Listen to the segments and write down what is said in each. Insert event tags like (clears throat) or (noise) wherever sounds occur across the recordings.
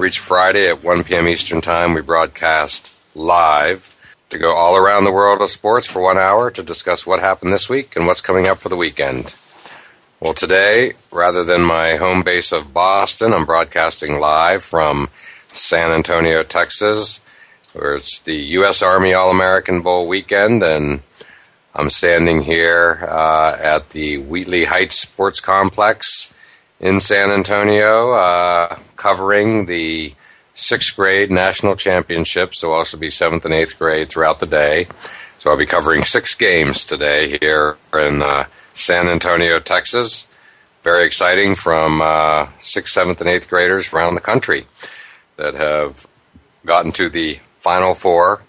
Each Friday at 1 p.m. Eastern Time, we broadcast live to go all around the world of sports for one hour to discuss what happened this week and what's coming up for the weekend. Well, today, rather than my home base of Boston, I'm broadcasting live from San Antonio, Texas, where it's the U.S. Army All American Bowl weekend, and I'm standing here uh, at the Wheatley Heights Sports Complex in San Antonio, uh, covering the sixth grade national championships. So, also be seventh and eighth grade throughout the day. So, I'll be covering six games today here in uh, San Antonio, Texas. Very exciting from uh, sixth, seventh, and eighth graders around the country that have gotten to the Final Four.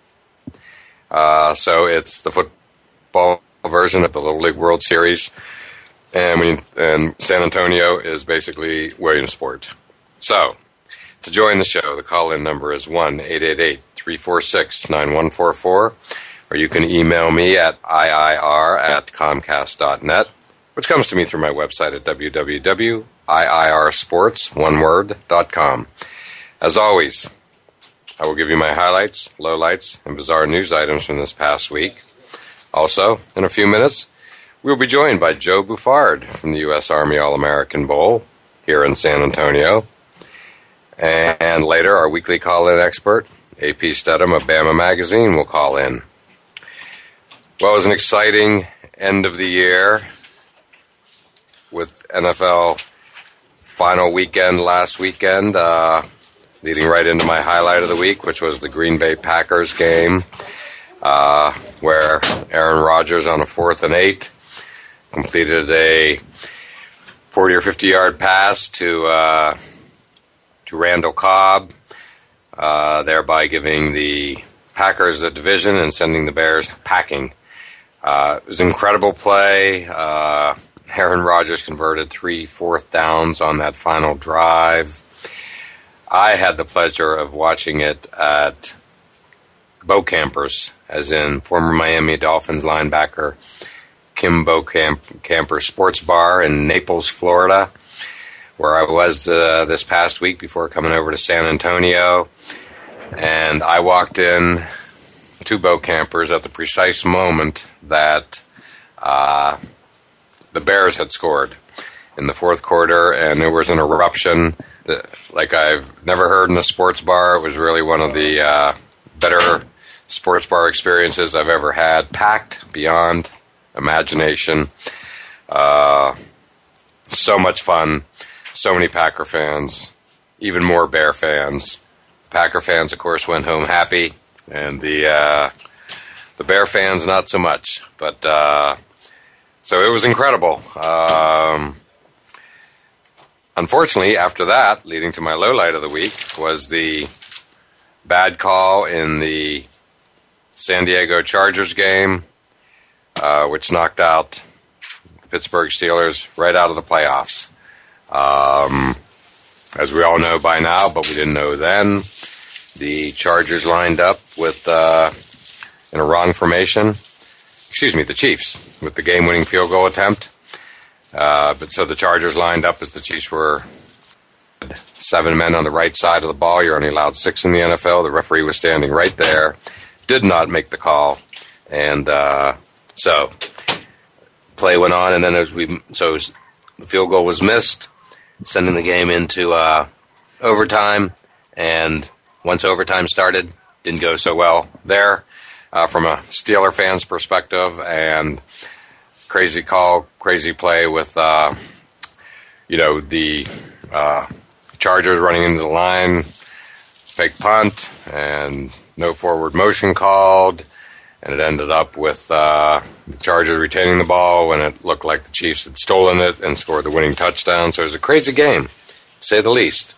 Uh, so, it's the football version of the Little League World Series and we, and San Antonio is basically Williamsport. So, to join the show, the call-in number is one 346 9144 or you can email me at iir at comcast.net, which comes to me through my website at www.iirsports, As always, I will give you my highlights, lowlights, and bizarre news items from this past week. Also, in a few minutes, We'll be joined by Joe Buffard from the U.S. Army All American Bowl here in San Antonio. And later, our weekly call in expert, AP Steadham of Bama Magazine, will call in. Well, it was an exciting end of the year with NFL final weekend last weekend, uh, leading right into my highlight of the week, which was the Green Bay Packers game, uh, where Aaron Rodgers on a fourth and eight completed a 40 or 50 yard pass to uh, to Randall Cobb, uh, thereby giving the Packers a division and sending the Bears packing. Uh, it was an incredible play. Uh, Aaron Rodgers converted three fourth downs on that final drive. I had the pleasure of watching it at Bokampers, as in former Miami Dolphins linebacker Kim Bokamp, Camper Sports Bar in Naples, Florida, where I was uh, this past week before coming over to San Antonio. And I walked in two Bokampers at the precise moment that uh, the Bears had scored in the fourth quarter, and there was an eruption that, like I've never heard in a sports bar. It was really one of the uh, better sports bar experiences I've ever had, packed beyond imagination. Uh, so much fun. So many Packer fans, even more Bear fans. Packer fans, of course, went home happy, and the uh, the Bear fans not so much. But uh, so it was incredible. Um, unfortunately, after that, leading to my low light of the week was the bad call in the San Diego Chargers game uh, which knocked out Pittsburgh Steelers right out of the playoffs. Um, as we all know by now, but we didn't know then, the Chargers lined up with uh, in a wrong formation. Excuse me, the Chiefs with the game-winning field goal attempt. Uh, but so the Chargers lined up as the Chiefs were seven men on the right side of the ball. You're only allowed six in the NFL. The referee was standing right there did not make the call, and uh, so play went on, and then as we so was, the field goal was missed, sending the game into uh, overtime, and once overtime started, didn't go so well there uh, from a Steeler fan's perspective, and crazy call, crazy play with uh, you know the uh, Chargers running into the line, fake punt, and no forward motion called and it ended up with uh, the Chargers retaining the ball when it looked like the Chiefs had stolen it and scored the winning touchdown. So it was a crazy game, say the least.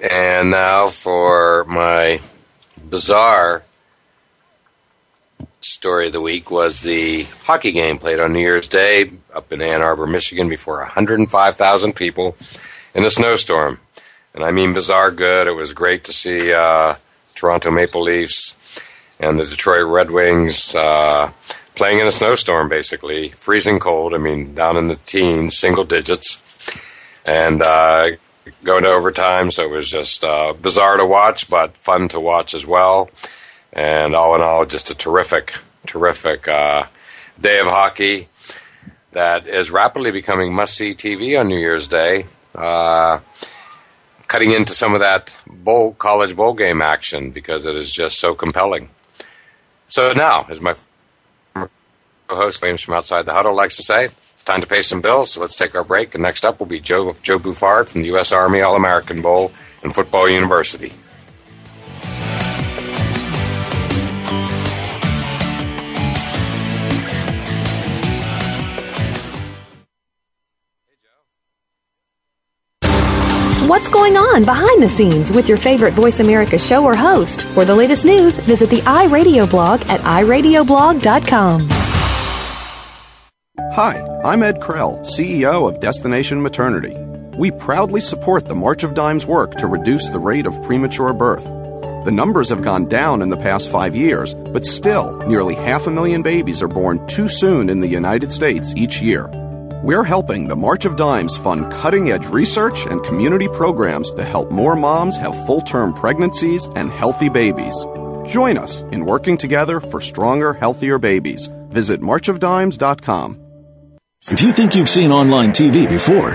And now for my bizarre story of the week was the hockey game played on New Year's Day up in Ann Arbor, Michigan, before 105,000 people in a snowstorm. And I mean bizarre good. It was great to see uh, Toronto Maple Leafs and the Detroit Red Wings uh, playing in a snowstorm, basically freezing cold. I mean, down in the teens, single digits, and uh, going to overtime. So it was just uh, bizarre to watch, but fun to watch as well. And all in all, just a terrific, terrific uh, day of hockey that is rapidly becoming must-see TV on New Year's Day. Uh, cutting into some of that bowl college bowl game action because it is just so compelling. So now, as my co-host Williams from Outside the Huddle likes to say, it's time to pay some bills. So let's take our break. And next up will be Joe Joe Buffard from the U.S. Army All American Bowl and Football University. What's going on behind the scenes with your favorite Voice America show or host? For the latest news, visit the iRadio blog at iradioblog.com. Hi, I'm Ed Krell, CEO of Destination Maternity. We proudly support the March of Dimes work to reduce the rate of premature birth. The numbers have gone down in the past five years, but still, nearly half a million babies are born too soon in the United States each year. We're helping the March of Dimes fund cutting edge research and community programs to help more moms have full term pregnancies and healthy babies. Join us in working together for stronger, healthier babies. Visit marchofdimes.com. If you think you've seen online TV before,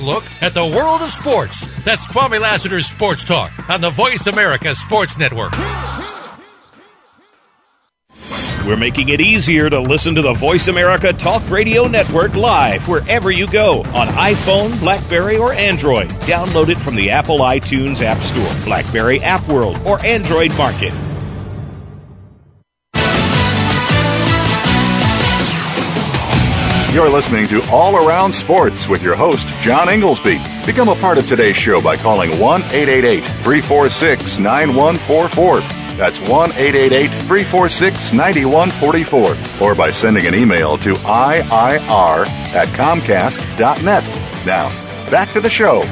look at the world of sports. That's Kwame Lassiter's Sports Talk on the Voice America Sports Network. We're making it easier to listen to the Voice America Talk Radio Network live wherever you go on iPhone, Blackberry, or Android. Download it from the Apple iTunes App Store, Blackberry App World, or Android Market. You're listening to All Around Sports with your host, John Inglesby. Become a part of today's show by calling 1 888 346 9144. That's 1 888 346 9144. Or by sending an email to IIR at Comcast.net. Now, back to the show.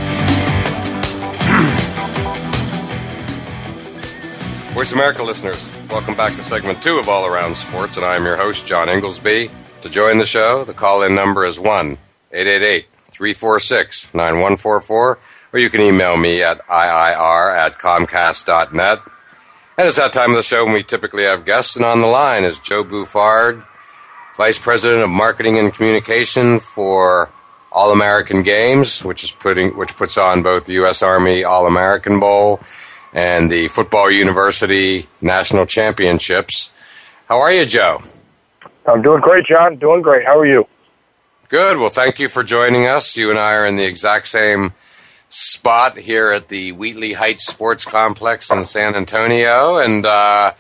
Voice America listeners, welcome back to segment two of All Around Sports, and I'm your host, John Inglesby. To join the show, the call in number is 1 888 346 9144, or you can email me at IIR at Comcast.net. And it's that time of the show when we typically have guests, and on the line is Joe Buffard, Vice President of Marketing and Communication for All American Games, which is putting which puts on both the U.S. Army All American Bowl and the Football University National Championships. How are you, Joe? I'm doing great, John. Doing great. How are you? Good. Well, thank you for joining us. You and I are in the exact same spot here at the Wheatley Heights Sports Complex in San Antonio and uh,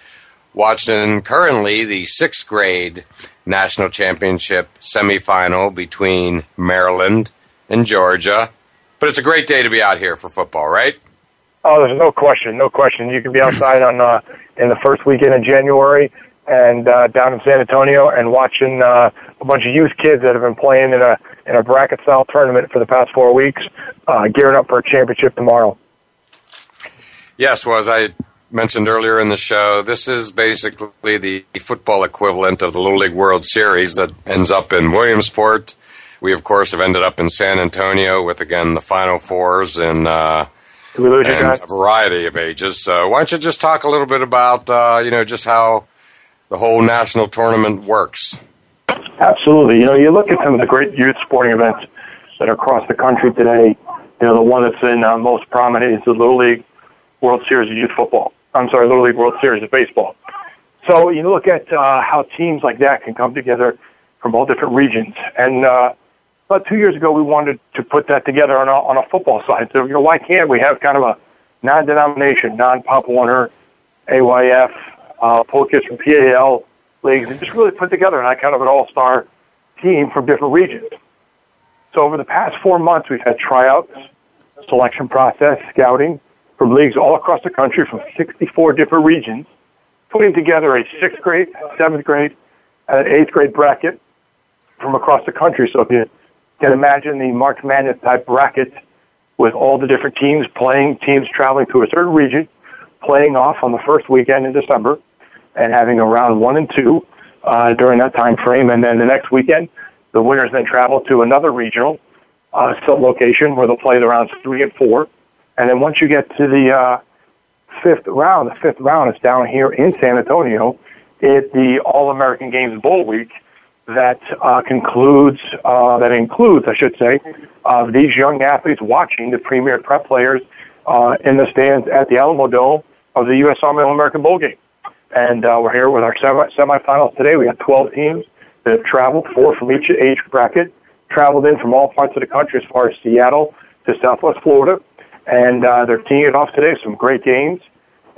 watching currently the sixth grade national championship semifinal between Maryland and Georgia. But it's a great day to be out here for football, right? Oh, there's no question, no question. You can be outside on uh, in the first weekend of January and uh, down in San Antonio and watching uh, a bunch of youth kids that have been playing in a in a bracket style tournament for the past four weeks, uh, gearing up for a championship tomorrow. Yes, well, as I mentioned earlier in the show, this is basically the football equivalent of the Little League World Series that ends up in Williamsport. We, of course, have ended up in San Antonio with again the Final Fours and. Uh, and a variety of ages. So why don't you just talk a little bit about uh, you know just how the whole national tournament works? Absolutely. You know, you look at some of the great youth sporting events that are across the country today. You know, the one that's been uh, most prominent is the Little League World Series of Youth Football. I'm sorry, Little League World Series of Baseball. So you look at uh, how teams like that can come together from all different regions. And uh, about two years ago, we wanted to put that together on a, on a football side. So, you know, why can't we have kind of a non-denomination, non-Pop Warner, AYF, uh, pull kids from PAL leagues, and just really put together a kind of an all-star team from different regions. So over the past four months, we've had tryouts, selection process, scouting from leagues all across the country from 64 different regions, putting together a sixth grade, seventh grade, and an eighth grade bracket from across the country. So if you can imagine the March Madness type bracket with all the different teams playing, teams traveling to a certain region, playing off on the first weekend in December, and having a round one and two uh, during that time frame. And then the next weekend, the winners then travel to another regional uh, location where they'll play the rounds three and four. And then once you get to the uh, fifth round, the fifth round is down here in San Antonio at the All American Games Bowl Week that uh, concludes, uh, that includes, I should say, uh, these young athletes watching the premier prep players uh, in the stands at the Alamodome of the U.S. Army All-American Bowl Game. And uh, we're here with our semi- semifinals today. We got 12 teams that have traveled, four from each age bracket, traveled in from all parts of the country as far as Seattle to Southwest Florida. And uh, they're teeing it off today. Some great games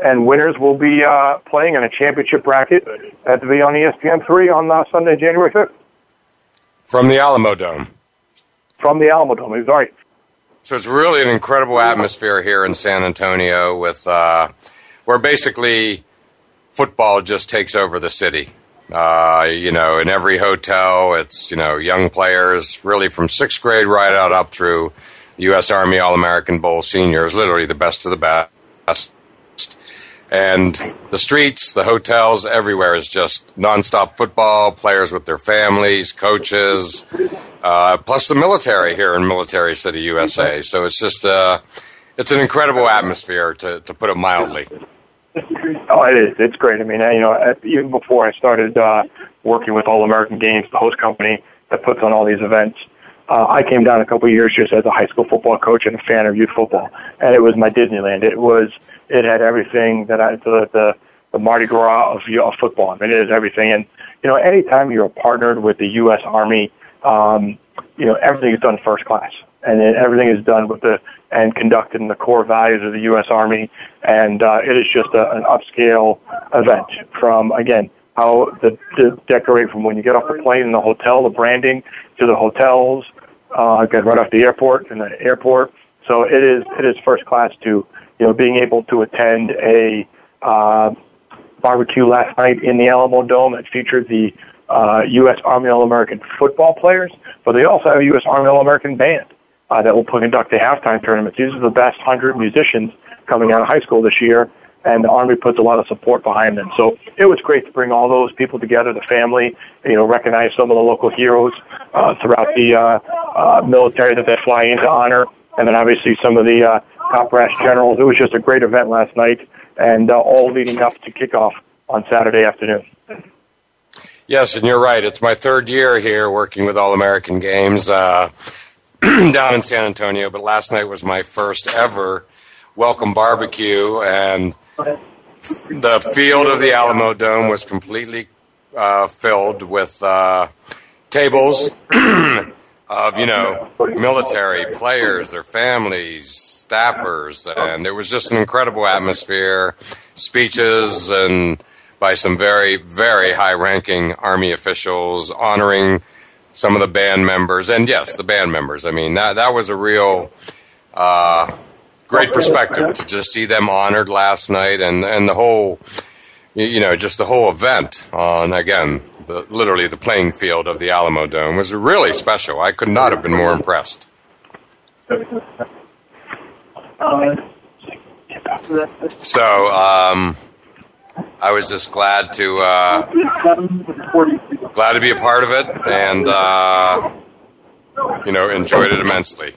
and winners will be uh, playing in a championship bracket at the be on ESPN3 on uh, Sunday, January 5th. From the Alamodome. From the Alamodome, he's right. So it's really an incredible atmosphere here in San Antonio with uh, where basically football just takes over the city. Uh, you know, in every hotel, it's, you know, young players really from sixth grade right out up through U.S. Army All American Bowl seniors, literally the best of the best and the streets, the hotels, everywhere is just nonstop football, players with their families, coaches, uh, plus the military here in Military City, USA. So it's just uh, it's an incredible atmosphere, to, to put it mildly. Oh, it is. It's great. I mean, you know, even before I started uh, working with All American Games, the host company that puts on all these events, uh, I came down a couple of years just as a high school football coach and a fan of youth football, and it was my Disneyland. It was it had everything that I the the, the Mardi Gras of, of football. I mean, it is everything. And you know, anytime you're partnered with the U.S. Army, um, you know, everything is done first class, and then everything is done with the and conducted in the core values of the U.S. Army. And uh, it is just a, an upscale event from again how the, the decorate from when you get off the plane in the hotel, the branding to the hotels, uh, get right off the airport and the airport. So it is it is first class to you know being able to attend a uh, barbecue last night in the Alamodome that featured the uh, U.S. Army All-American football players, but they also have a U.S. Army All-American band uh, that will conduct a halftime tournament. These are the best hundred musicians coming out of high school this year, and the Army puts a lot of support behind them. So it was great to bring all those people together, the family, you know, recognize some of the local heroes uh, throughout the uh, uh, military that they fly in to honor, and then obviously some of the uh, top brass generals. It was just a great event last night, and uh, all leading up to kickoff on Saturday afternoon. Yes, and you're right. It's my third year here working with All American Games uh, (clears throat) down in San Antonio, but last night was my first ever welcome barbecue, and the field of the Alamo Dome was completely uh, filled with uh, tables (clears throat) of you know military players, their families, staffers, and it was just an incredible atmosphere. Speeches and by some very very high ranking army officials honoring some of the band members, and yes, the band members. I mean that that was a real. Uh, great perspective to just see them honored last night and, and the whole you know, just the whole event on, again, the, literally the playing field of the Alamo Dome was really special. I could not have been more impressed. (laughs) So, um, I was just glad to uh, glad to be a part of it, and uh, you know, enjoyed it immensely.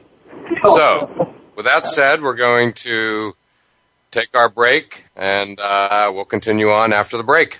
So, with that said, we're going to take our break, and uh, we'll continue on after the break.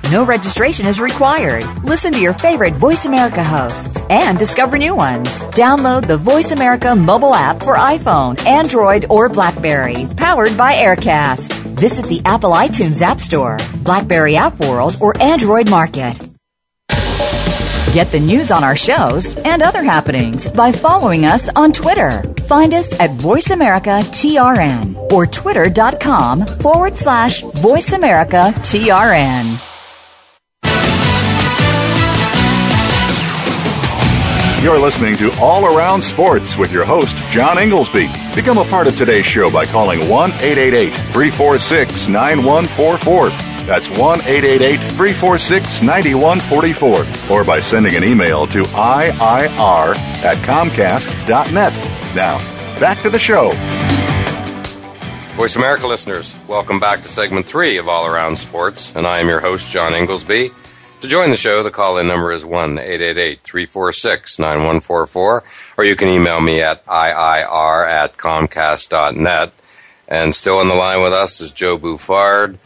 No registration is required. Listen to your favorite Voice America hosts and discover new ones. Download the Voice America mobile app for iPhone, Android, or Blackberry, powered by Aircast. Visit the Apple iTunes App Store, Blackberry App World, or Android Market. Get the news on our shows and other happenings by following us on Twitter. Find us at Voice America TRN or twitter.com forward slash Voice You're listening to All Around Sports with your host, John Inglesby. Become a part of today's show by calling 1 888 346 9144. That's 1 888 346 9144. Or by sending an email to IIR at Comcast.net. Now, back to the show. Voice America listeners, welcome back to segment three of All Around Sports, and I am your host, John Inglesby. To join the show, the call in number is 1 888 346 9144, or you can email me at IIR at Comcast.net. And still on the line with us is Joe Buffard,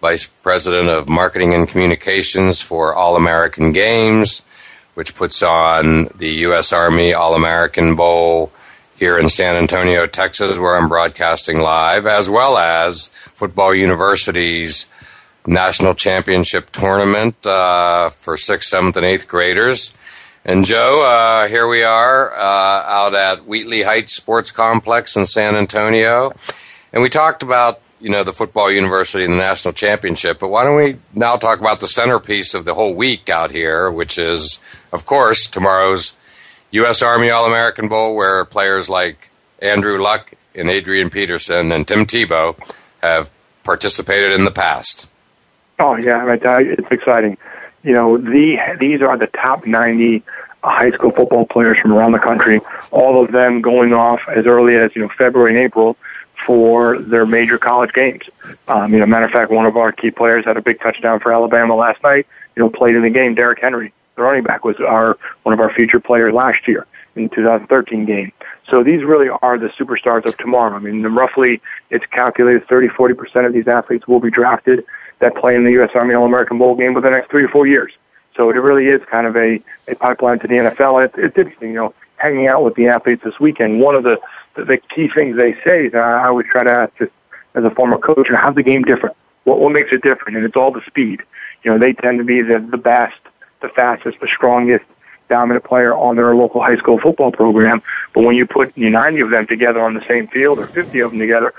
Vice President of Marketing and Communications for All American Games, which puts on the U.S. Army All American Bowl here in San Antonio, Texas, where I'm broadcasting live, as well as Football University's national championship tournament uh, for sixth, seventh, and eighth graders. And Joe, uh, here we are uh, out at Wheatley Heights Sports Complex in San Antonio, and we talked about you know the football university and the national championship. But why don't we now talk about the centerpiece of the whole week out here, which is, of course, tomorrow's U.S. Army All American Bowl, where players like Andrew Luck and Adrian Peterson and Tim Tebow have participated in the past. Oh yeah, right. It's exciting. You know, the these are the top 90 high school football players from around the country. All of them going off as early as you know February and April for their major college games. Um, you know, matter of fact, one of our key players had a big touchdown for Alabama last night. You know, played in the game, Derrick Henry. the running back, was our one of our featured players last year in the 2013 game. So these really are the superstars of tomorrow. I mean, roughly it's calculated 30, 40% of these athletes will be drafted that play in the U.S. Army All-American Bowl game within the next three or four years. So it really is kind of a, a pipeline to the NFL. It's, it's interesting, you know, hanging out with the athletes this weekend. One of the, the, the key things they say is I always try to ask just as a former coach, you know, how's the game different? What, what makes it different? And it's all the speed. You know, they tend to be the, the best, the fastest, the strongest, dominant player on their local high school football program. But when you put 90 of them together on the same field or 50 of them together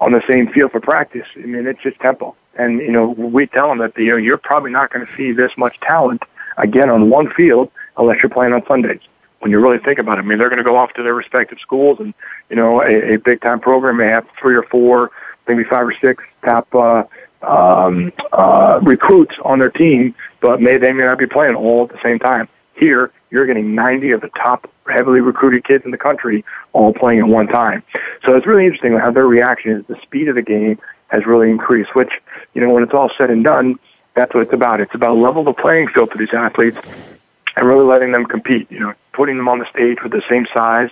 on the same field for practice, I mean, it's just tempo. And, you know, we tell them that, you know, you're probably not going to see this much talent again on one field unless you're playing on Sundays. When you really think about it, I mean, they're going to go off to their respective schools and, you know, a, a big time program may have three or four, maybe five or six top, uh, um, uh, recruits on their team, but may, they may not be playing all at the same time. Here, you're getting 90 of the top heavily recruited kids in the country all playing at one time. So it's really interesting how their reaction is. The speed of the game has really increased, which, you know, when it's all said and done, that's what it's about. It's about level the playing field for these athletes and really letting them compete, you know, putting them on the stage with the same size,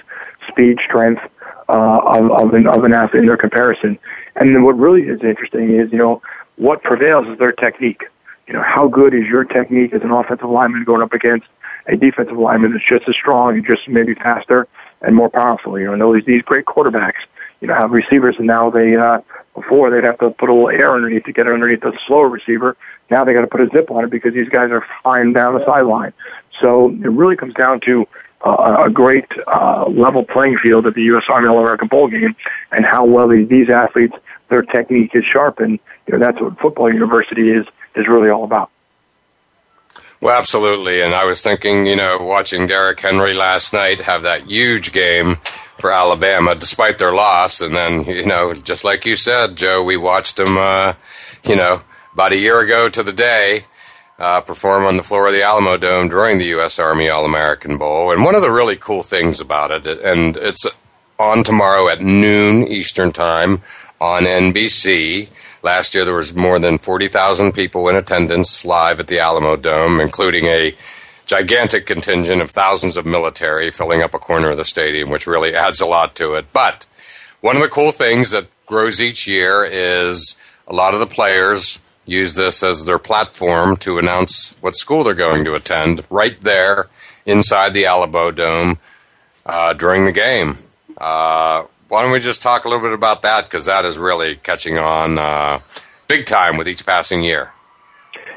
speed, strength, uh, of, of, an, of an athlete in their comparison. And then what really is interesting is, you know, what prevails is their technique. You know, how good is your technique as an offensive lineman going up against a defensive lineman that's just as strong and just maybe faster and more powerful. You know, these these great quarterbacks, you know, have receivers and now they uh before they'd have to put a little air underneath to get underneath the slower receiver. Now they got to put a zip on it because these guys are flying down the sideline. So it really comes down to uh, a great uh, level playing field at the U.S. Army All-American Bowl game, and how well these, these athletes their technique is sharpened. You know that's what football university is is really all about. Well, absolutely. And I was thinking, you know, watching Derrick Henry last night have that huge game for Alabama, despite their loss. And then, you know, just like you said, Joe, we watched him, uh, you know, about a year ago to the day, uh, perform on the floor of the Alamo Dome during the U.S. Army All American Bowl. And one of the really cool things about it, and it's on tomorrow at noon Eastern Time on NBC. Last year, there was more than 40,000 people in attendance live at the Alamo Dome, including a gigantic contingent of thousands of military filling up a corner of the stadium, which really adds a lot to it. But one of the cool things that grows each year is a lot of the players use this as their platform to announce what school they're going to attend right there inside the Alamo Dome uh, during the game. Uh, why don't we just talk a little bit about that because that is really catching on uh, big time with each passing year.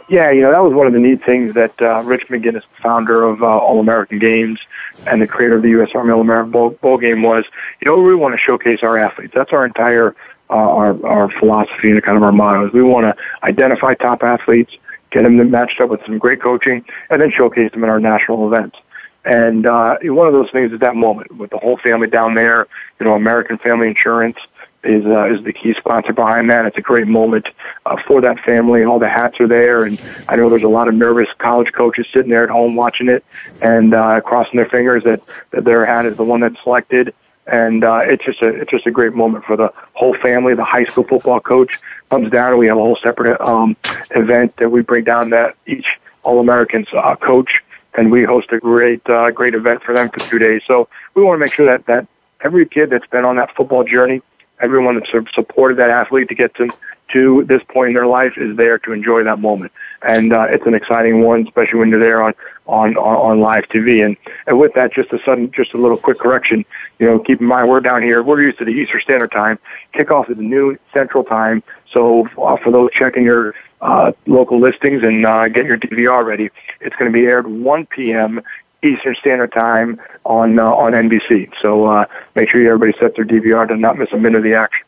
Yeah, you know that was one of the neat things that uh, Rich McGuinness, founder of uh, All American Games and the creator of the U.S. Army All American Bowl, Bowl Game, was. You know, we want to showcase our athletes. That's our entire uh, our our philosophy and kind of our motto is we want to identify top athletes, get them matched up with some great coaching, and then showcase them in our national events. And uh, one of those things is that moment with the whole family down there. You know, American Family Insurance is uh, is the key sponsor behind that. It's a great moment uh, for that family. All the hats are there, and I know there's a lot of nervous college coaches sitting there at home watching it and uh, crossing their fingers that, that their hat is the one that's selected. And uh, it's just a it's just a great moment for the whole family. The high school football coach comes down, and we have a whole separate um, event that we bring down that each All Americans uh, coach and we host a great uh, great event for them for two days. So we want to make sure that that every kid that's been on that football journey, everyone that's supported that athlete to get to to this point in their life is there to enjoy that moment. And uh, it's an exciting one, especially when you're there on, on, on, live TV. And, and with that, just a sudden, just a little quick correction. You know, keep in mind, we're down here, we're used to the Eastern Standard Time. Kickoff is noon Central Time. So uh, for those checking your uh, local listings and uh, get your DVR ready. It's going to be aired 1 p.m. Eastern Standard Time on uh, on NBC. So uh, make sure everybody sets their DVR to not miss a minute of the action.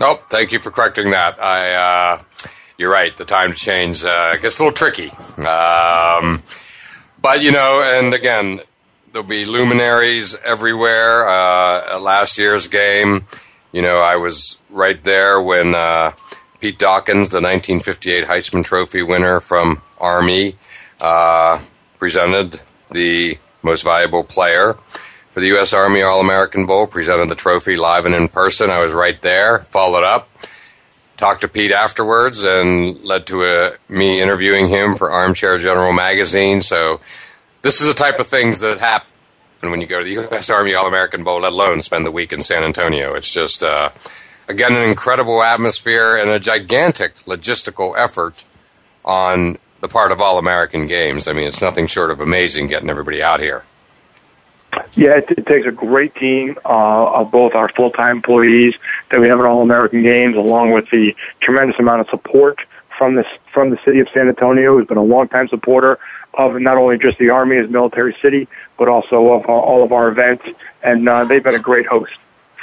Oh, thank you for correcting that. I, uh, you're right. The time change uh, gets a little tricky. Um, but you know, and again, there'll be luminaries everywhere. Uh, last year's game, you know, I was right there when uh, Pete Dawkins, the 1958 Heisman Trophy winner from Army, uh, presented the most valuable player for the U.S. Army All American Bowl, presented the trophy live and in person. I was right there, followed up. talked to Pete afterwards and led to a, me interviewing him for Armchair General magazine. So this is the type of things that happen when you go to the U.S. Army All American Bowl, let alone spend the week in San Antonio. It's just, uh, again, an incredible atmosphere and a gigantic logistical effort on the part of All American Games. I mean, it's nothing short of amazing getting everybody out here. Yeah, it, takes a great team uh, of both our full-time employees that we have at All American Games, along with the tremendous amount of support from this from the city of San Antonio, who's been a longtime supporter of not only just the Army as military city, but also of uh, all of our events. And uh, they've been a great host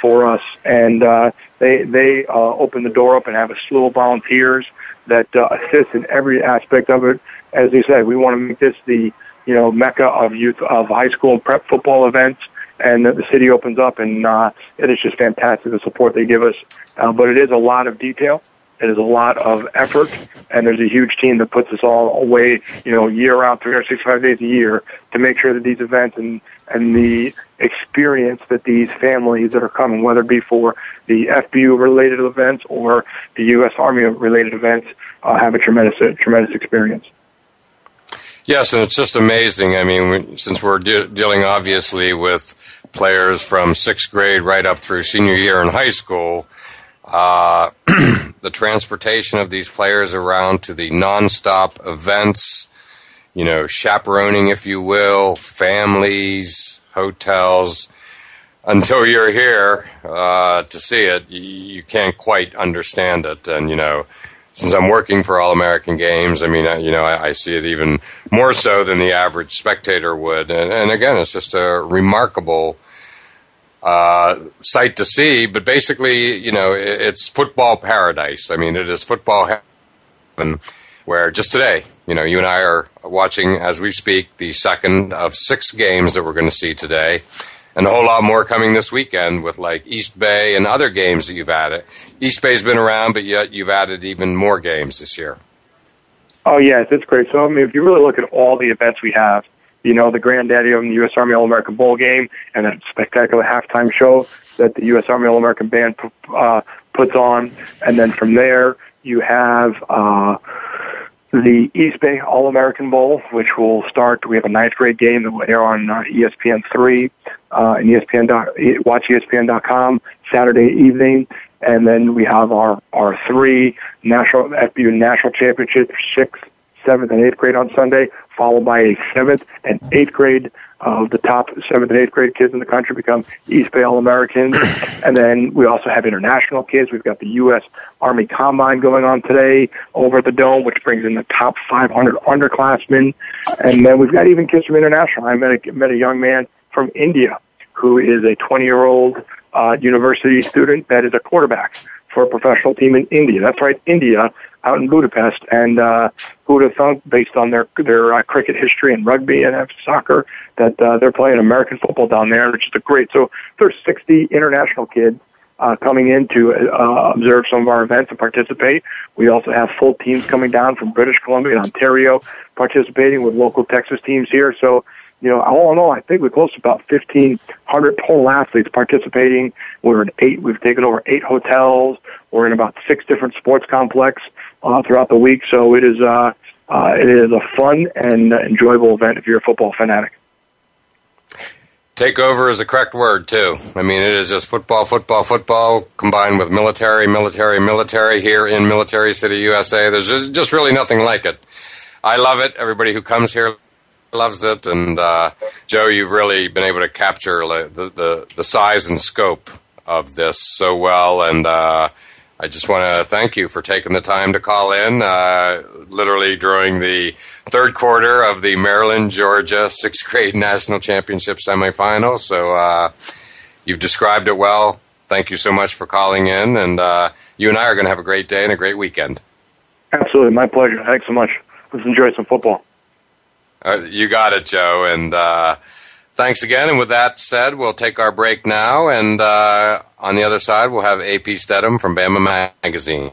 for us, and uh, they they uh, open the door up and have a slew of volunteers that uh, assist in every aspect of it. As you said, we want to make this the you know mecca of youth of high school and prep football events, and the city opens up, and uh, it is just fantastic the support they give us. Uh, but it is a lot of detail. It is a lot of effort, and there's a huge team that puts us all away, you know, year round, 365 days a year, to make sure that these events and and the experience that these families that are coming, whether it be for the FBU related events or the U.S. Army related events, uh, have a tremendous tremendous experience. Yes, and it's just amazing. I mean, since we're de- dealing obviously with players from sixth grade right up through senior year in high school, uh, (clears throat) the transportation of these players around to the nonstop events, you know, chaperoning, if you will, families, hotels. Until you're here uh, to see it, you, you can't quite understand it. And, you know, since I'm working for All American Games, I mean, I, you know, I, I, see it even more so than the average spectator would. And, and again, it's just a remarkable uh, sight to see. But basically, you know, it, it's football paradise. I mean, it is football heaven. Where just today, you know, you and I are watching as we speak the second of six games that we're going to see today and a whole lot more coming this weekend with like East Bay and other games that you've added. East Bay's been around, but yet you've added even more games this year. Oh yes, it's great. So I mean, if you really look at all the events we have, you know, the granddaddy of the U.S. Army All American Bowl game and that spectacular halftime show that the U.S. Army All American Band uh, puts on, and then from there you have. Uh, the East Bay All American Bowl, which will start. We have a ninth grade game that will air on uh, ESPN three uh, and ESPN dot, watch ESPN.com Saturday evening, and then we have our our three national FBU national championships, sixth, seventh, and eighth grade on Sunday, followed by a seventh and eighth grade of the top seventh and eighth grade kids in the country become East Bay All Americans. (coughs) and then we also have international kids. We've got the U.S. Army Combine going on today over at the Dome, which brings in the top 500 underclassmen. And then we've got even kids from international. I met a, met a young man from India who is a 20 year old uh, university student that is a quarterback for a professional team in India. That's right, India out in Budapest. And uh, who would have thought, based on their their uh, cricket history and rugby and soccer, that uh, they're playing American football down there, which is a great. So there's 60 international kids uh, coming in to uh, observe some of our events and participate. We also have full teams coming down from British Columbia and Ontario participating with local Texas teams here. So you know, all in all, I think we're close to about 1,500 total athletes participating. We're in eight, we've taken over eight hotels. We're in about six different sports complex uh, throughout the week. So it is, uh, uh, it is a fun and enjoyable event if you're a football fanatic. Takeover is the correct word, too. I mean, it is just football, football, football combined with military, military, military here in Military City, USA. There's just really nothing like it. I love it. Everybody who comes here loves it, and uh, Joe, you've really been able to capture the, the, the size and scope of this so well, and uh, I just want to thank you for taking the time to call in, uh, literally during the third quarter of the Maryland Georgia sixth grade (laughs) national championship semifinal. So uh, you've described it well. Thank you so much for calling in, and uh, you and I are going to have a great day and a great weekend. Absolutely, my pleasure. Thanks so much. Let's enjoy some football. Uh, you got it, Joe. And uh, thanks again. And with that said, we'll take our break now. And uh, on the other side, we'll have AP Steadham from Bama Magazine.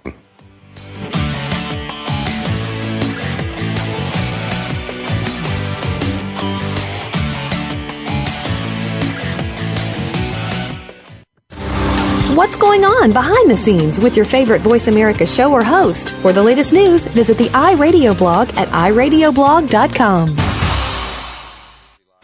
What's going on behind the scenes with your favorite Voice America show or host? For the latest news, visit the iRadio blog at iradioblog.com.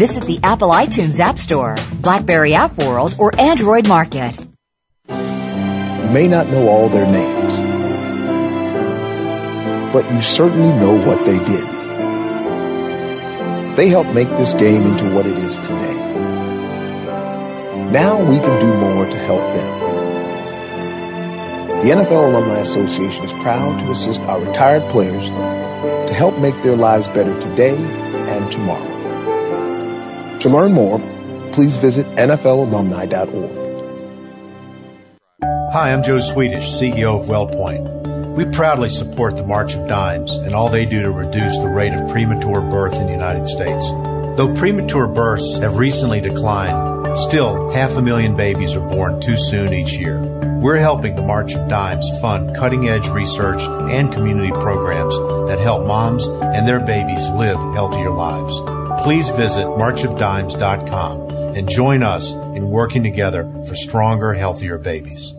Visit the Apple iTunes App Store, Blackberry App World, or Android Market. You may not know all their names, but you certainly know what they did. They helped make this game into what it is today. Now we can do more to help them. The NFL Alumni Association is proud to assist our retired players to help make their lives better today and tomorrow. To learn more, please visit NFLalumni.org. Hi, I'm Joe Swedish, CEO of WellPoint. We proudly support the March of Dimes and all they do to reduce the rate of premature birth in the United States. Though premature births have recently declined, still half a million babies are born too soon each year. We're helping the March of Dimes fund cutting edge research and community programs that help moms and their babies live healthier lives please visit marchofdimes.com and join us in working together for stronger, healthier babies.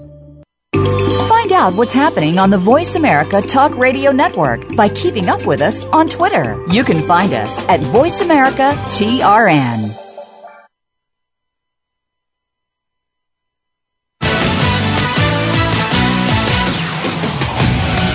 Find out what's happening on the Voice America Talk Radio Network by keeping up with us on Twitter. You can find us at Voice America TRN.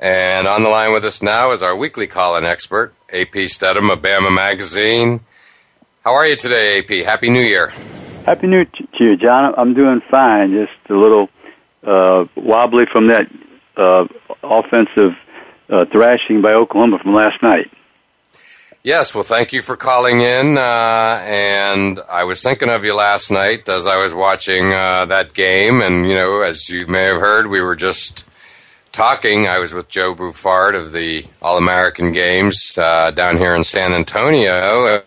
And on the line with us now is our weekly call-in expert, AP Steadham of Bama Magazine. How are you today, AP? Happy New Year. Happy New Year to you, John. I'm doing fine. Just a little uh, wobbly from that uh, offensive uh, thrashing by Oklahoma from last night. Yes, well, thank you for calling in. Uh, and I was thinking of you last night as I was watching uh, that game. And, you know, as you may have heard, we were just talking. I was with Joe Buffard of the All American Games uh, down here in San Antonio,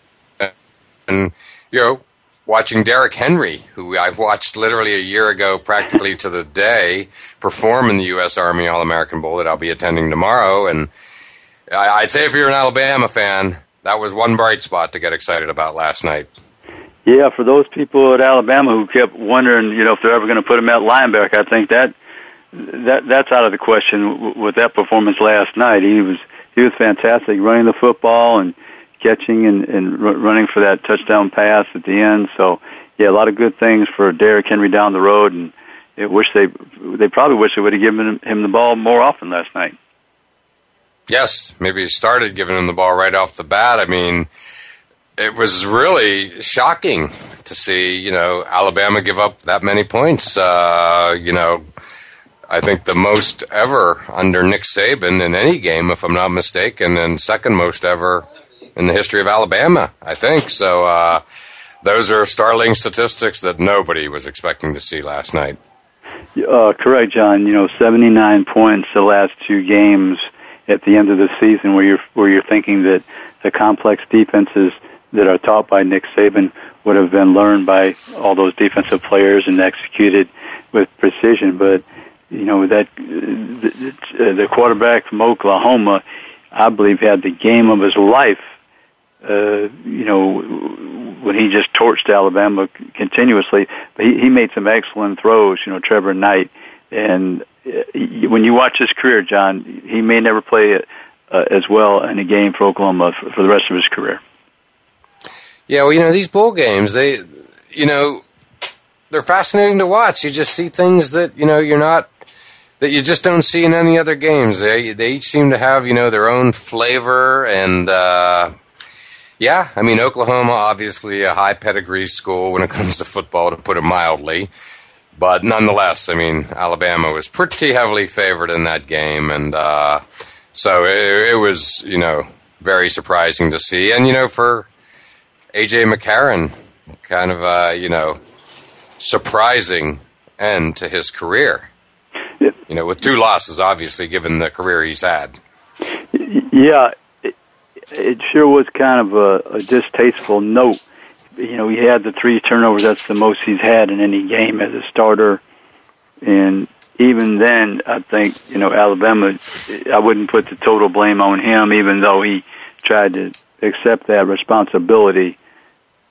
and you know, watching Derrick Henry, who I've watched literally a year ago, practically to the day, perform in the U.S. Army All American Bowl that I'll be attending tomorrow. And I'd say if you're an Alabama fan, that was one bright spot to get excited about last night. Yeah, for those people at Alabama who kept wondering, you know, if they're ever going to put him at linebacker, I think that that that's out of the question with that performance last night. He was he was fantastic running the football and catching and, and running for that touchdown pass at the end. So yeah, a lot of good things for Derrick Henry down the road, and I wish they they probably wish they would have given him the ball more often last night. Yes, maybe he started giving him the ball right off the bat. I mean, it was really shocking to see you know Alabama give up that many points. Uh, you know, I think the most ever under Nick Saban in any game, if I'm not mistaken, and second most ever in the history of Alabama, I think. So uh, those are startling statistics that nobody was expecting to see last night. Uh, correct, John. You know, 79 points the last two games at the end of the season, where you're where you're thinking that the complex defenses that are taught by Nick Saban would have been learned by all those defensive players and executed with precision, but you know that the, the quarterback from Oklahoma, I believe, had the game of his life. Uh, you know, when he just torched Alabama continuously, but he, he made some excellent throws. You know, Trevor Knight, and uh, when you watch his career, John, he may never play uh, as well in a game for Oklahoma for, for the rest of his career. Yeah, well, you know, these bowl games, they, you know, they're fascinating to watch. You just see things that you know you're not that you just don't see in any other games. They they each seem to have you know their own flavor and. Uh, yeah, I mean Oklahoma obviously a high pedigree school when it (laughs) comes to football, to put it mildly. But nonetheless, I mean Alabama was pretty heavily favored in that game, and uh, so it, it was you know very surprising to see. And you know for AJ McCarron, kind of a you know surprising end to his career. You know, with two losses, obviously, given the career he's had. Yeah, it, it sure was kind of a, a distasteful note. You know, he had the three turnovers. That's the most he's had in any game as a starter. And even then, I think, you know, Alabama, I wouldn't put the total blame on him, even though he tried to accept that responsibility.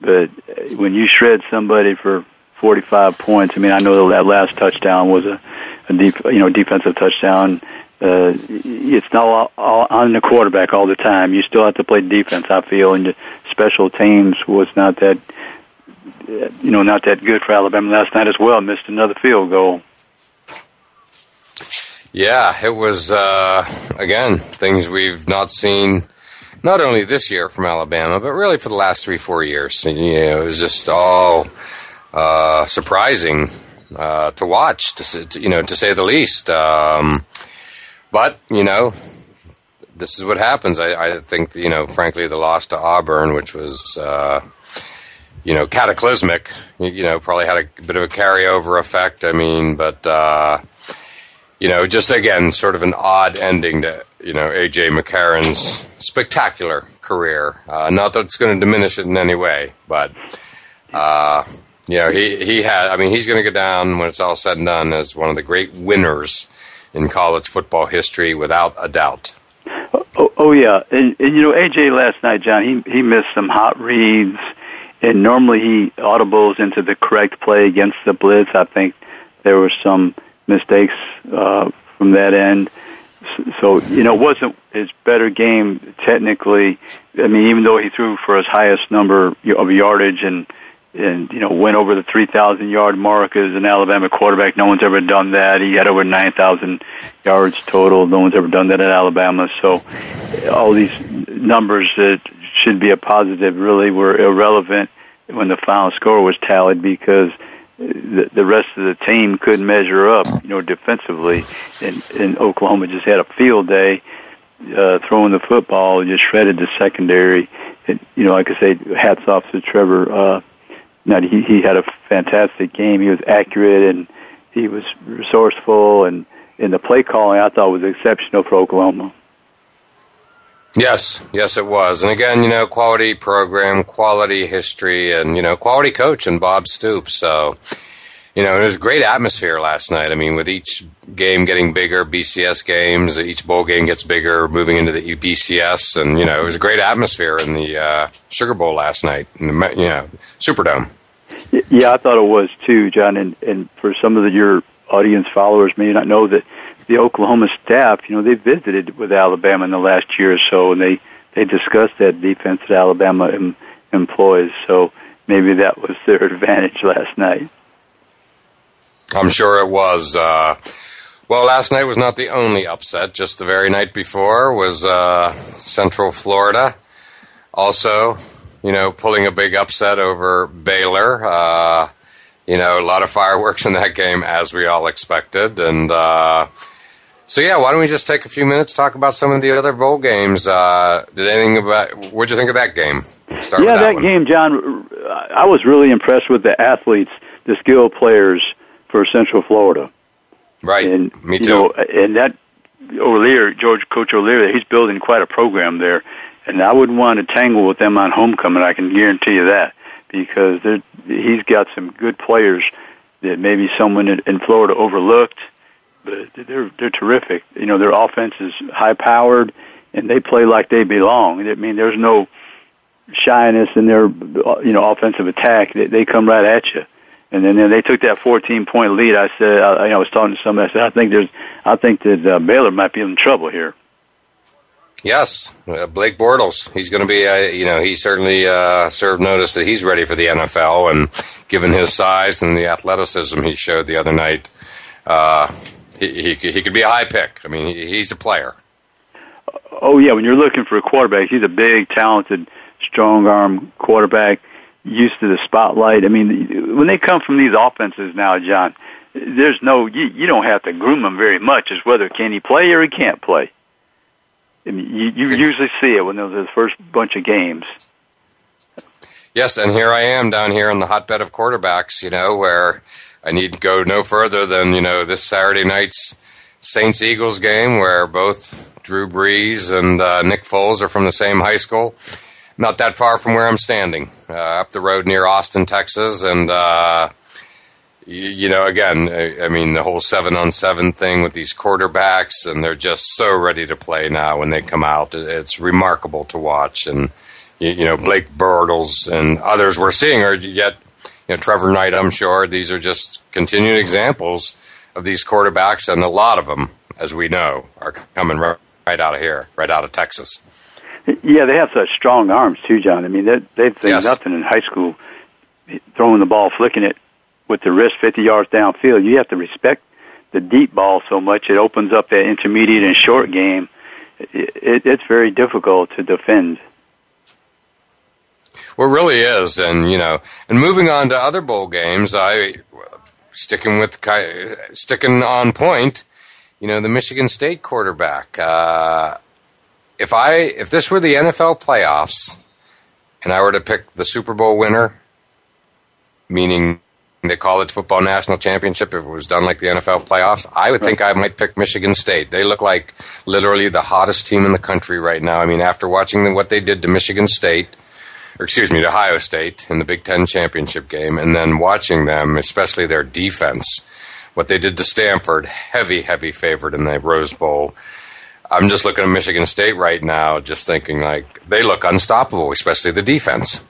But when you shred somebody for 45 points, I mean, I know that last touchdown was a, a deep, you know, defensive touchdown. Uh, it's not all, all on the quarterback all the time. You still have to play defense, I feel, and special teams was not that, you know, not that good for Alabama last night as well. Missed another field goal. Yeah, it was uh, again things we've not seen, not only this year from Alabama, but really for the last three, four years. You know, it was just all uh, surprising uh, to watch, to, you know, to say the least. Um, but you know, this is what happens. I, I, think you know, frankly, the loss to Auburn, which was uh, you know cataclysmic, you know, probably had a bit of a carryover effect. I mean, but uh, you know, just again, sort of an odd ending to you know AJ McCarron's spectacular career. Uh, not that it's going to diminish it in any way, but uh, know, he he had. I mean, he's going to go down when it's all said and done as one of the great winners in college football history, without a doubt. Oh, oh yeah, and, and you know, AJ last night, John, he he missed some hot reads, and normally he audibles into the correct play against the blitz. I think there were some mistakes uh, from that end. So you know, it wasn't his better game technically. I mean, even though he threw for his highest number of yardage and and you know went over the 3,000 yard mark as an Alabama quarterback. No one's ever done that. He had over 9,000 yards total. No one's ever done that at Alabama. So all these numbers that should be a positive really were irrelevant when the final score was tallied because the, the rest of the team couldn't measure up, you know, defensively. And, and Oklahoma just had a field day uh, throwing the football, just shredded the secondary. And, you know, like I say, hats off to Trevor. Uh, no, he he had a fantastic game. He was accurate and he was resourceful, and in the play calling, I thought was exceptional for Oklahoma. Yes, yes, it was. And again, you know, quality program, quality history, and you know, quality coach and Bob Stoops. So, you know, it was a great atmosphere last night. I mean, with each game getting bigger, BCS games, each bowl game gets bigger, moving into the BCS, and you know, it was a great atmosphere in the uh, Sugar Bowl last night. In the, you know, Superdome. Yeah, I thought it was too, John. And and for some of the, your audience followers may not know that the Oklahoma staff, you know, they visited with Alabama in the last year or so, and they they discussed that defense that Alabama em, employs. So maybe that was their (laughs) advantage last night. I'm sure it was. Uh, well, last night was not the only upset. Just the very night before was uh, Central Florida. Also, you know, pulling a big upset over Baylor. Uh, you know, a lot of fireworks in that game, as we all expected. And uh, so, yeah, why don't we just take a few minutes talk about some of the other bowl games? Uh, did anything about? What'd you think of that game? Start yeah, that, that game, John. I was really impressed with the athletes, the skilled players for Central Florida. Right. And, Me too. You know, and that O'Leary, George Coach O'Leary, he's building quite a program there and I wouldn't want to tangle with them on homecoming. I can guarantee you that because he's got some good players that maybe someone in Florida overlooked, but they're they're terrific. You know, their offense is high powered, and they play like they belong. I mean, there's no shyness in their you know offensive attack. They, they come right at you. And then, then they took that 14 point lead. I said, I, I was talking to somebody. I said, I think there's, I think that uh, Baylor might be in trouble here. Yes, uh, Blake Bortles. He's going to be, uh, you know, he certainly uh, served notice that he's ready for the NFL, and given his size and the athleticism he showed the other night, uh, he, he, he could be a high pick. I mean, he, he's a player. Oh yeah, when you're looking for a quarterback, he's a big, talented, strong arm quarterback, used to the spotlight. I mean, when they come from these offenses now, John, there's no you, you don't have to groom them very much. It's whether can he play or he can't play. I mean, you, you usually see it when there's the first bunch of games. Yes, and here I am down here in the hotbed of quarterbacks. You know where I need to go no further than you know this Saturday night's Saints Eagles game, where both Drew Brees and uh, Nick Foles are from the same high school. Not that far from where I'm standing, uh, up the road near Austin, Texas, and. Uh, you know, again, I mean, the whole seven on seven thing with these quarterbacks, and they're just so ready to play now when they come out. It's remarkable to watch. And, you know, Blake Bortles and others we're seeing are yet, you know, Trevor Knight, I'm sure. These are just continued examples of these quarterbacks, and a lot of them, as we know, are coming right out of here, right out of Texas. Yeah, they have such strong arms, too, John. I mean, they, they've seen yes. nothing in high school throwing the ball, flicking it with the wrist 50 yards downfield, you have to respect the deep ball so much. It opens up that intermediate and short game. It, it, it's very difficult to defend. Well, it really is, and you know, and moving on to other bowl games, I sticking with sticking on point. You know, the Michigan State quarterback. Uh, if I if this were the NFL playoffs, and I were to pick the Super Bowl winner, meaning the college football national championship if it was done like the NFL playoffs, I would think I might pick Michigan State. They look like literally the hottest team in the country right now. I mean, after watching what they did to Michigan State, or excuse me, to Ohio State in the Big Ten championship game, and then watching them, especially their defense, what they did to Stanford, heavy, heavy favorite in the Rose Bowl. I'm just looking at Michigan State right now, just thinking like they look unstoppable, especially the defense.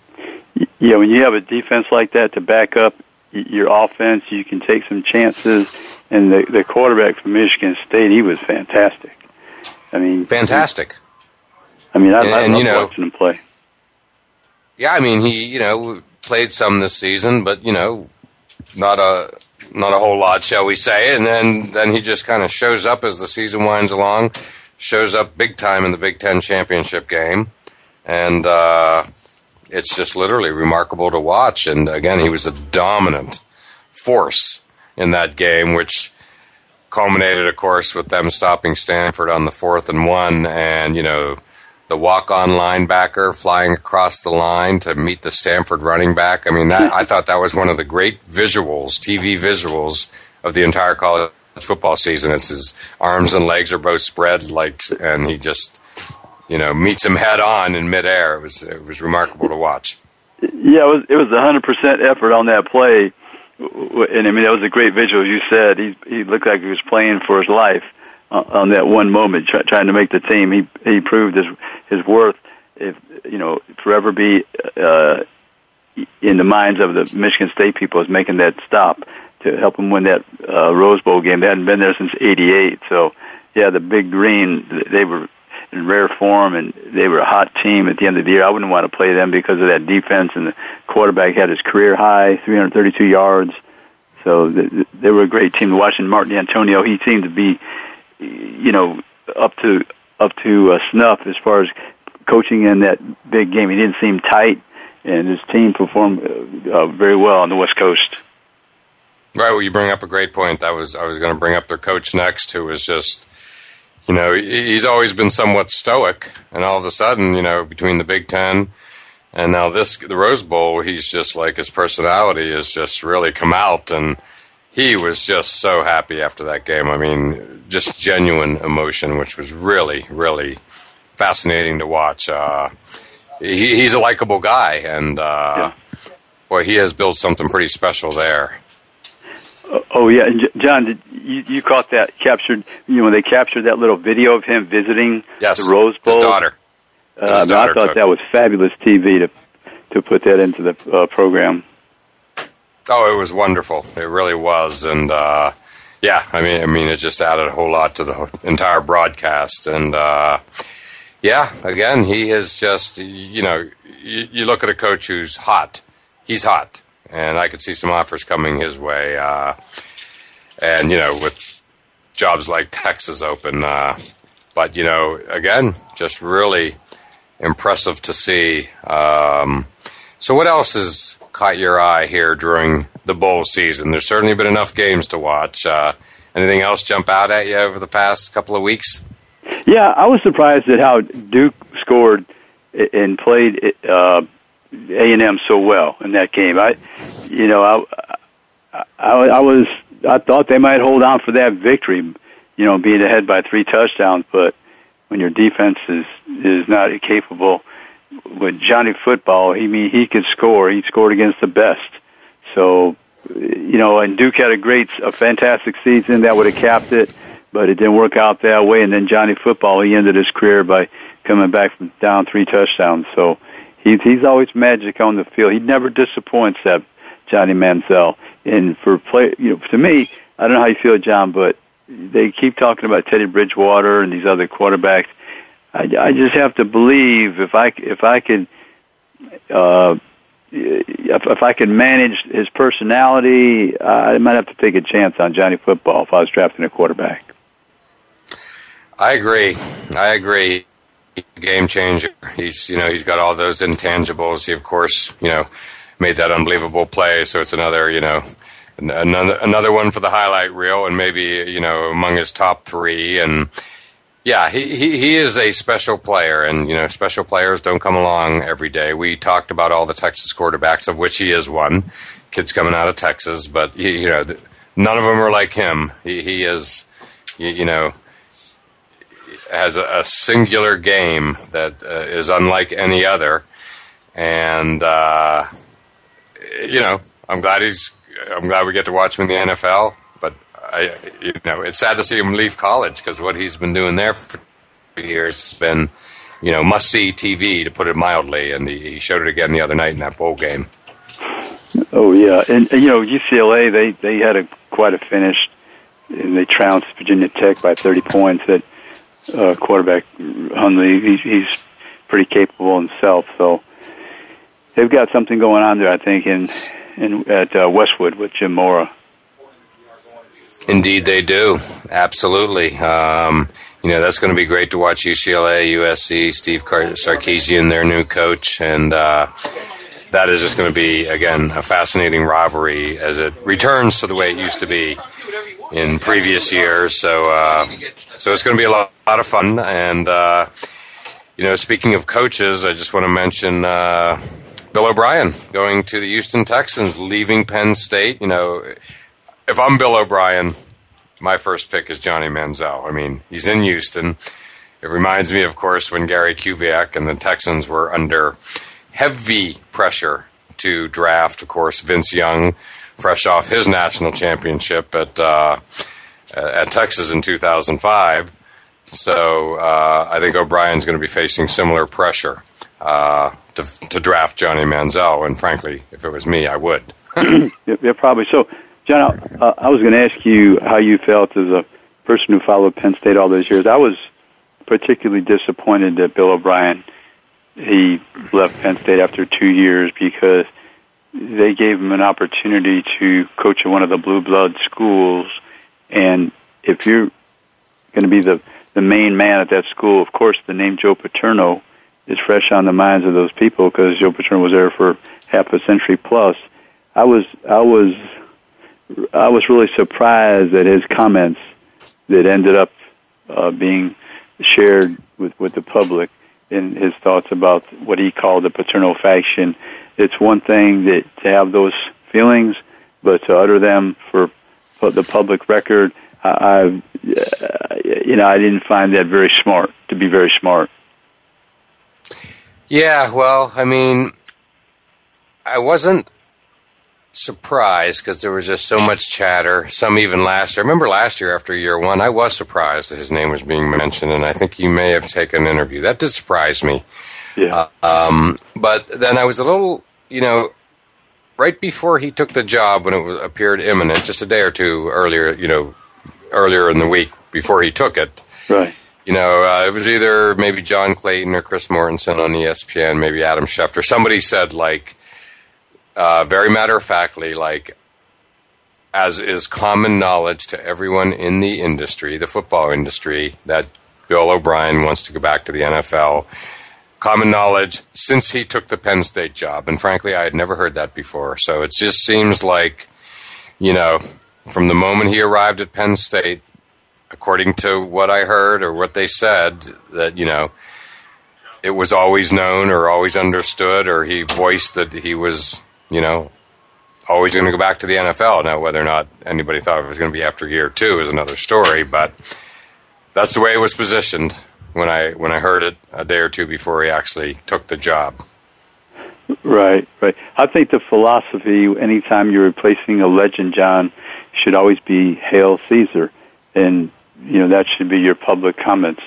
Yeah, when you have a defense like that to back up your offense. You can take some chances. And the the quarterback from Michigan State, he was fantastic. I mean, fantastic. I mean, I, and, I love you know, watching him play. Yeah, I mean, he you know played some this season, but you know, not a not a whole lot, shall we say? And then then he just kind of shows up as the season winds along, shows up big time in the Big Ten championship game, and uh, it's just literally remarkable to watch. And again, he was a dominant force in that game, which culminated, of course, with them stopping Stanford on the fourth and one, and you know the walk-on linebacker flying across the line to meet the Stanford running back. I mean, that, I thought that was one of the great visuals, TV visuals of the entire college football season. It's his arms and legs are both spread, like, and he just you know, meets him head on in midair. It was it was remarkable to watch. Yeah, it was it was a hundred percent effort on that play, and I mean that was a great visual. You said he he looked like he was playing for his life uh, on that one moment, try, trying to make the team. He he proved his his worth. If you know, forever be uh, in the minds of the Michigan State people is making that stop to help them win that uh, Rose Bowl game. They hadn't been there since '88, so yeah, the Big Green they were in rare form, and they were a hot team at the end of the year. I wouldn't want to play them because of that defense, and the quarterback had his career high, 332 yards. So they were a great team. Watching Mark Dantonio, he seemed to be, you know, up to up to uh, snuff as far as coaching in that big game. He didn't seem tight, and his team performed uh, uh, very well on the West Coast. Right. Well, you bring up a great point. That was I was going to bring up their coach next, who was just you know, he's always been somewhat stoic, and all of a sudden, you know, between the Big Ten and now this, the Rose Bowl, he's just like his personality has just really come out, and he was just so happy after that game. I mean, just genuine emotion, which was really, really fascinating to watch. Uh, he, he's a likable guy, and uh, yeah. boy, he has built something pretty special there. Oh yeah, John, did you, you caught that captured? You know, when they captured that little video of him visiting yes, the Rose Bowl. His daughter. Uh, his daughter I thought that was fabulous TV to to put that into the uh, program. Oh, it was wonderful. It really was, and uh, yeah, I mean, I mean, it just added a whole lot to the entire broadcast, and uh, yeah, again, he is just you know, you, you look at a coach who's hot. He's hot and I could see some offers coming his way. Uh, and you know, with jobs like Texas open. Uh, but you know, again, just really impressive to see. Um, so, what else has caught your eye here during the bowl season? There's certainly been enough games to watch. Uh, anything else jump out at you over the past couple of weeks? Yeah, I was surprised at how Duke scored and played uh, A and M so well in that game. I, you know, I, I, I was I thought they might hold on for that victory, you know, being ahead by three touchdowns. But when your defense is is not capable, with Johnny Football, he mean he could score. He scored against the best. So, you know, and Duke had a great, a fantastic season that would have capped it, but it didn't work out that way. And then Johnny Football, he ended his career by coming back from down three touchdowns. So he's he's always magic on the field. He never disappoints that Johnny Manziel. And for play, you know, to me, I don't know how you feel, John, but they keep talking about Teddy Bridgewater and these other quarterbacks. I, I just have to believe if I if I could uh, if, if I could manage his personality, I might have to take a chance on Johnny Football if I was drafting a quarterback. I agree. I agree. Game changer. He's you know he's got all those intangibles. He of course you know made that unbelievable play. So it's another you know another another one for the highlight reel, and maybe you know among his top three and yeah, he, he, he is a special player, and you know, special players don't come along every day. We talked about all the Texas quarterbacks, of which he is one. Kids coming out of Texas, but he, you know, none of them are like him. He, he is, you, you know, has a, a, singular game that uh, is unlike any other, and uh, you know, I'm glad he's. I'm glad we get to watch him in the NFL. But I, you know, it's sad to see him leave college because what he's been doing there for years has been, you know, must see TV to put it mildly, and he, he showed it again the other night in that bowl game. Oh yeah, and, and you know UCLA they they had a quite a finish, and they trounced Virginia Tech by 30 points. That uh, quarterback Hundley, he, he's pretty capable himself, so they've got something going on there. I think in in at uh, Westwood with Jim Mora. Indeed, they do. Absolutely. Um, you know, that's going to be great to watch UCLA, USC, Steve Sarkisian, their new coach, and uh, that is just going to be again a fascinating rivalry as it returns to the way it used to be in previous years. So, uh, so it's going to be a lot, lot of fun. And uh, you know, speaking of coaches, I just want to mention. Uh, Bill O'Brien going to the Houston Texans, leaving Penn State. You know, if I'm Bill O'Brien, my first pick is Johnny Manziel. I mean, he's in Houston. It reminds me, of course, when Gary Kubiak and the Texans were under heavy pressure to draft, of course, Vince Young, fresh off his national championship at uh, at Texas in 2005. So uh, I think O'Brien's going to be facing similar pressure uh, to, to draft Johnny Manziel. And frankly, if it was me, I would. (clears throat) yeah, probably. So John, uh, I was going to ask you how you felt as a person who followed Penn State all those years. I was particularly disappointed that Bill O'Brien he left Penn State after two years because they gave him an opportunity to coach at one of the blue blood schools, and if you're going to be the the main man at that school, of course, the name Joe Paterno is fresh on the minds of those people because Joe Paterno was there for half a century plus. I was I was I was really surprised at his comments that ended up uh, being shared with, with the public in his thoughts about what he called the Paterno faction. It's one thing that to have those feelings, but to utter them for, the public record, I, I, uh, you know, I didn't find that very smart. To be very smart. Yeah, well, I mean, I wasn't surprised because there was just so much chatter. Some even last year. I remember last year after year one, I was surprised that his name was being mentioned, and I think you may have taken an interview. That did surprise me. Yeah. Um, but then I was a little, you know, right before he took the job when it appeared imminent, just a day or two earlier, you know, earlier in the week before he took it. Right. You know, uh, it was either maybe John Clayton or Chris Mortensen on ESPN, maybe Adam Schefter. Somebody said like uh, very matter of factly, like, as is common knowledge to everyone in the industry, the football industry, that Bill O'Brien wants to go back to the NFL. Common knowledge since he took the Penn State job. And frankly, I had never heard that before. So it just seems like, you know, from the moment he arrived at Penn State, according to what I heard or what they said, that, you know, it was always known or always understood or he voiced that he was, you know, always going to go back to the NFL. Now, whether or not anybody thought it was going to be after year two is another story, but that's the way it was positioned when I when I heard it a day or two before he actually took the job. Right, right. I think the philosophy, anytime you're replacing a legend, John, should always be "Hail Caesar," and you know that should be your public comments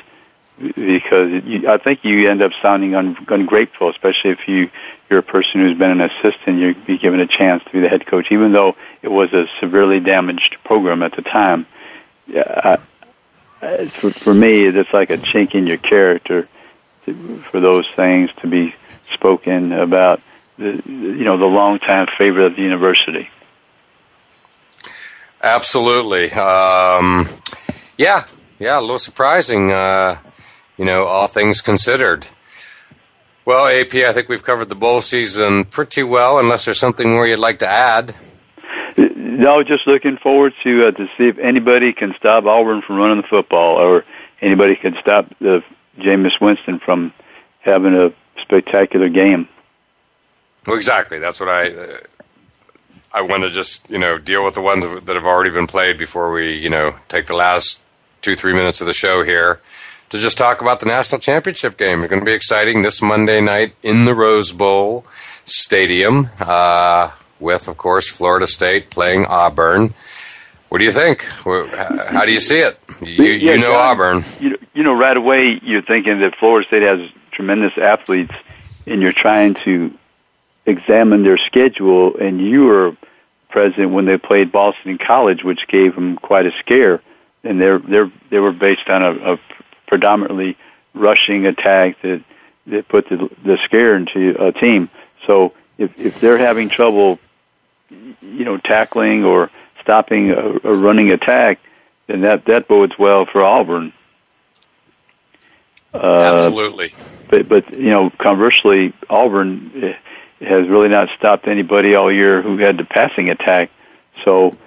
because you, I think you end up sounding un, ungrateful, especially if you you're a person who's been an assistant. You'd be given a chance to be the head coach, even though it was a severely damaged program at the time. I, for, for me, it's like a chink in your character to, for those things to be spoken about. The, you know, the longtime favorite of the university. Absolutely. Um, yeah, yeah, a little surprising. Uh, you know, all things considered. Well, AP, I think we've covered the bowl season pretty well, unless there's something more you'd like to add. No, just looking forward to uh, to see if anybody can stop Auburn from running the football, or anybody can stop the Jameis Winston from having a spectacular game. Well, exactly. That's what I. Uh, I want to just you know deal with the ones that have already been played before we you know take the last two three minutes of the show here to just talk about the national championship game. It's going to be exciting this Monday night in the Rose Bowl Stadium, uh, with, of course, Florida State playing Auburn. What do you think? How do you see it? You, yeah, you know John, Auburn. You, you know, right away you're thinking that Florida State has tremendous athletes, and you're trying to examine their schedule. And you were present when they played Boston in College, which gave them quite a scare. And they're they're they were based on a, a predominantly rushing attack that that put the the scare into a team. So if if they're having trouble, you know, tackling or stopping a, a running attack, then that that bodes well for Auburn. Uh, Absolutely. But but you know, conversely, Auburn eh, has really not stopped anybody all year who had the passing attack. So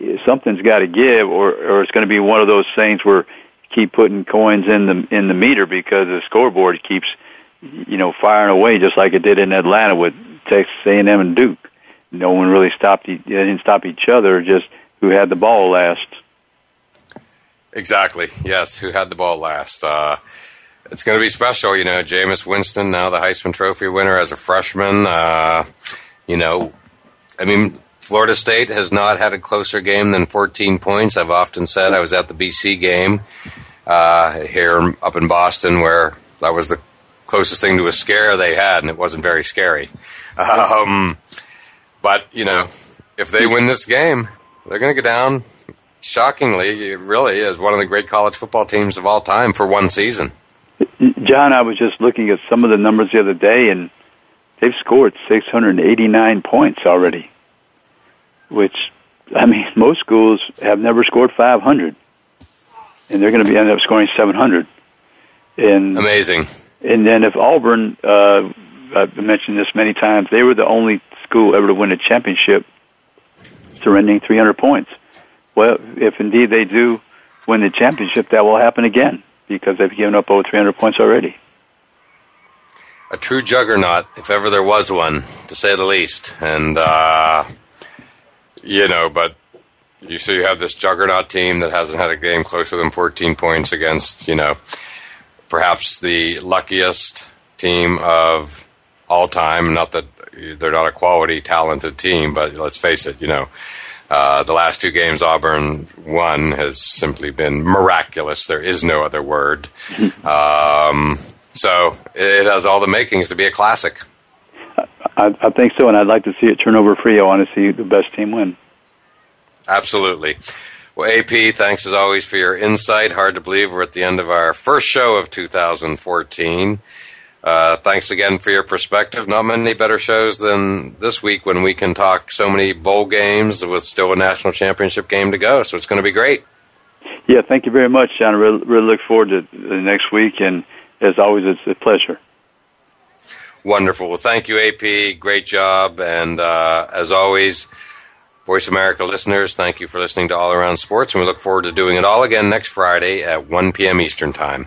eh, something's got to give, or or it's going to be one of those things where keep putting coins in the in the meter because the scoreboard keeps you know firing away just like it did in Atlanta with Texas A&M and Duke. No one really stopped. They didn't stop each other. Just who had the ball last. Exactly. Yes, who had the ball last. Uh, it's going to be special. You know, Jameis Winston, now the Heisman Trophy winner as a freshman. Uh, you know, I mean, Florida State has not had a closer game than 14 points. I've often said I was at the BC game uh, here up in Boston, where that was the closest thing to a scare they had, and it wasn't very scary. Um, but you know, if they win this game, they're going to go down shockingly, really, as one of the great college football teams of all time for one season. John, I was just looking at some of the numbers the other day, and they've scored 689 points already, which, I mean, (laughs) most schools have never scored 500 and they're going to be end up scoring 700. And amazing. And then if Auburn, uh, I've mentioned this many times, they were the only school ever to win a championship, surrendering 300 points. Well, if indeed they do win the championship, that will happen again because they've given up over 300 points already. A true juggernaut, if ever there was one, to say the least. And, uh, you know, but you so you have this juggernaut team that hasn't had a game closer than 14 points against you know perhaps the luckiest team of all time. Not that they're not a quality, talented team, but let's face it, you know. Uh, the last two games Auburn won has simply been miraculous. There is no other word. (laughs) um, so it has all the makings to be a classic. I, I think so, and I'd like to see it turnover free. I want to see the best team win. Absolutely. Well, AP, thanks as always for your insight. Hard to believe we're at the end of our first show of 2014. Uh, thanks again for your perspective. Not many better shows than this week when we can talk so many bowl games with still a national championship game to go. So it's going to be great. Yeah, thank you very much, John. Really, really look forward to the next week, and as always, it's a pleasure. Wonderful. Well, thank you, AP. Great job. And uh, as always, Voice America listeners, thank you for listening to All Around Sports, and we look forward to doing it all again next Friday at 1 p.m. Eastern Time.